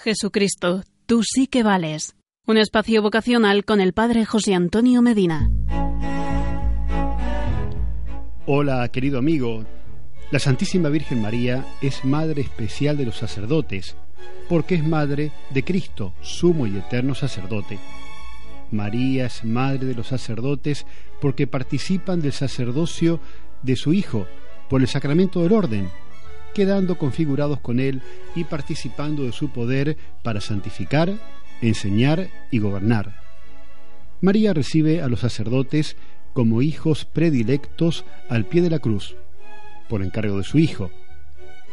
Jesucristo, tú sí que vales. Un espacio vocacional con el Padre José Antonio Medina. Hola, querido amigo. La Santísima Virgen María es Madre especial de los sacerdotes, porque es Madre de Cristo, sumo y eterno sacerdote. María es Madre de los sacerdotes porque participan del sacerdocio de su Hijo por el sacramento del orden, quedando configurados con Él y participando de su poder para santificar, enseñar y gobernar. María recibe a los sacerdotes como hijos predilectos al pie de la cruz, por encargo de su Hijo.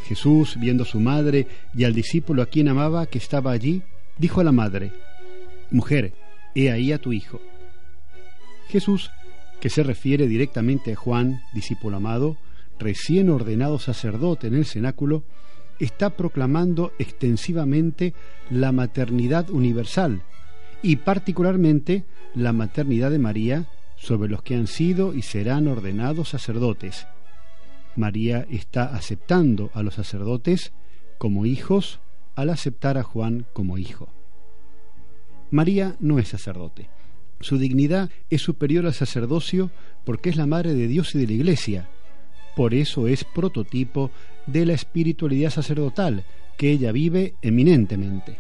Jesús, viendo a su madre y al discípulo a quien amaba que estaba allí, dijo a la madre, Mujer, he ahí a tu Hijo. Jesús, que se refiere directamente a Juan, discípulo amado, recién ordenado sacerdote en el cenáculo, está proclamando extensivamente la maternidad universal y particularmente la maternidad de María sobre los que han sido y serán ordenados sacerdotes. María está aceptando a los sacerdotes como hijos al aceptar a Juan como hijo. María no es sacerdote. Su dignidad es superior al sacerdocio porque es la madre de Dios y de la Iglesia, por eso es prototipo de la espiritualidad sacerdotal que ella vive eminentemente.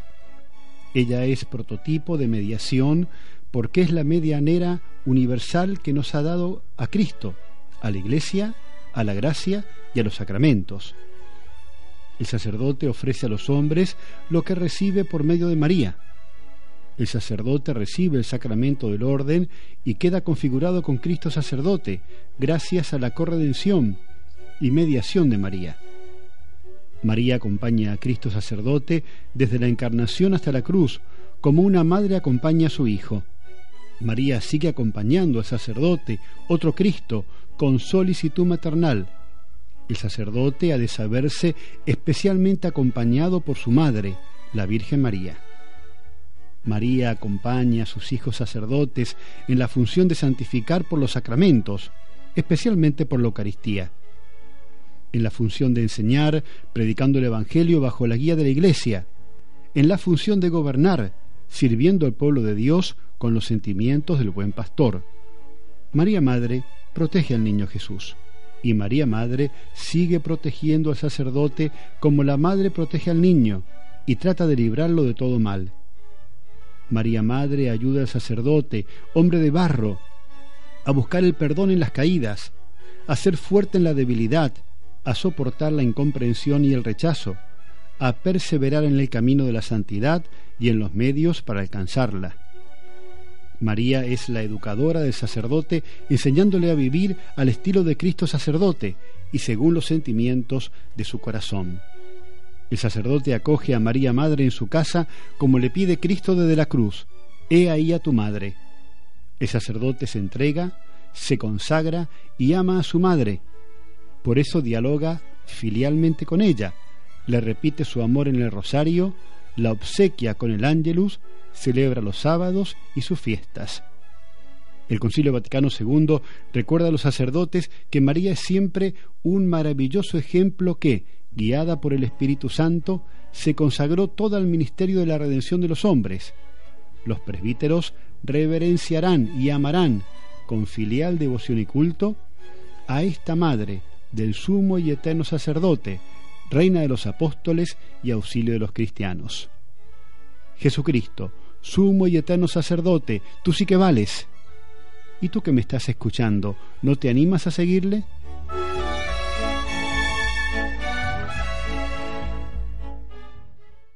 Ella es prototipo de mediación porque es la medianera universal que nos ha dado a Cristo, a la Iglesia, a la gracia y a los sacramentos. El sacerdote ofrece a los hombres lo que recibe por medio de María. El sacerdote recibe el sacramento del orden y queda configurado con Cristo sacerdote, gracias a la corredención y mediación de María. María acompaña a Cristo sacerdote desde la encarnación hasta la cruz, como una madre acompaña a su hijo. María sigue acompañando al sacerdote, otro Cristo, con solicitud maternal. El sacerdote ha de saberse especialmente acompañado por su madre, la Virgen María. María acompaña a sus hijos sacerdotes en la función de santificar por los sacramentos, especialmente por la Eucaristía en la función de enseñar, predicando el Evangelio bajo la guía de la Iglesia, en la función de gobernar, sirviendo al pueblo de Dios con los sentimientos del buen pastor. María Madre protege al niño Jesús y María Madre sigue protegiendo al sacerdote como la madre protege al niño y trata de librarlo de todo mal. María Madre ayuda al sacerdote, hombre de barro, a buscar el perdón en las caídas, a ser fuerte en la debilidad, a soportar la incomprensión y el rechazo, a perseverar en el camino de la santidad y en los medios para alcanzarla. María es la educadora del sacerdote, enseñándole a vivir al estilo de Cristo sacerdote y según los sentimientos de su corazón. El sacerdote acoge a María Madre en su casa como le pide Cristo desde la cruz. He ahí a tu madre. El sacerdote se entrega, se consagra y ama a su madre, por eso dialoga filialmente con ella, le repite su amor en el rosario, la obsequia con el ángelus, celebra los sábados y sus fiestas. El Concilio Vaticano II recuerda a los sacerdotes que María es siempre un maravilloso ejemplo que, guiada por el Espíritu Santo, se consagró todo al ministerio de la redención de los hombres. Los presbíteros reverenciarán y amarán con filial devoción y culto a esta Madre, del sumo y eterno sacerdote, reina de los apóstoles y auxilio de los cristianos. Jesucristo, sumo y eterno sacerdote, tú sí que vales. ¿Y tú que me estás escuchando, no te animas a seguirle?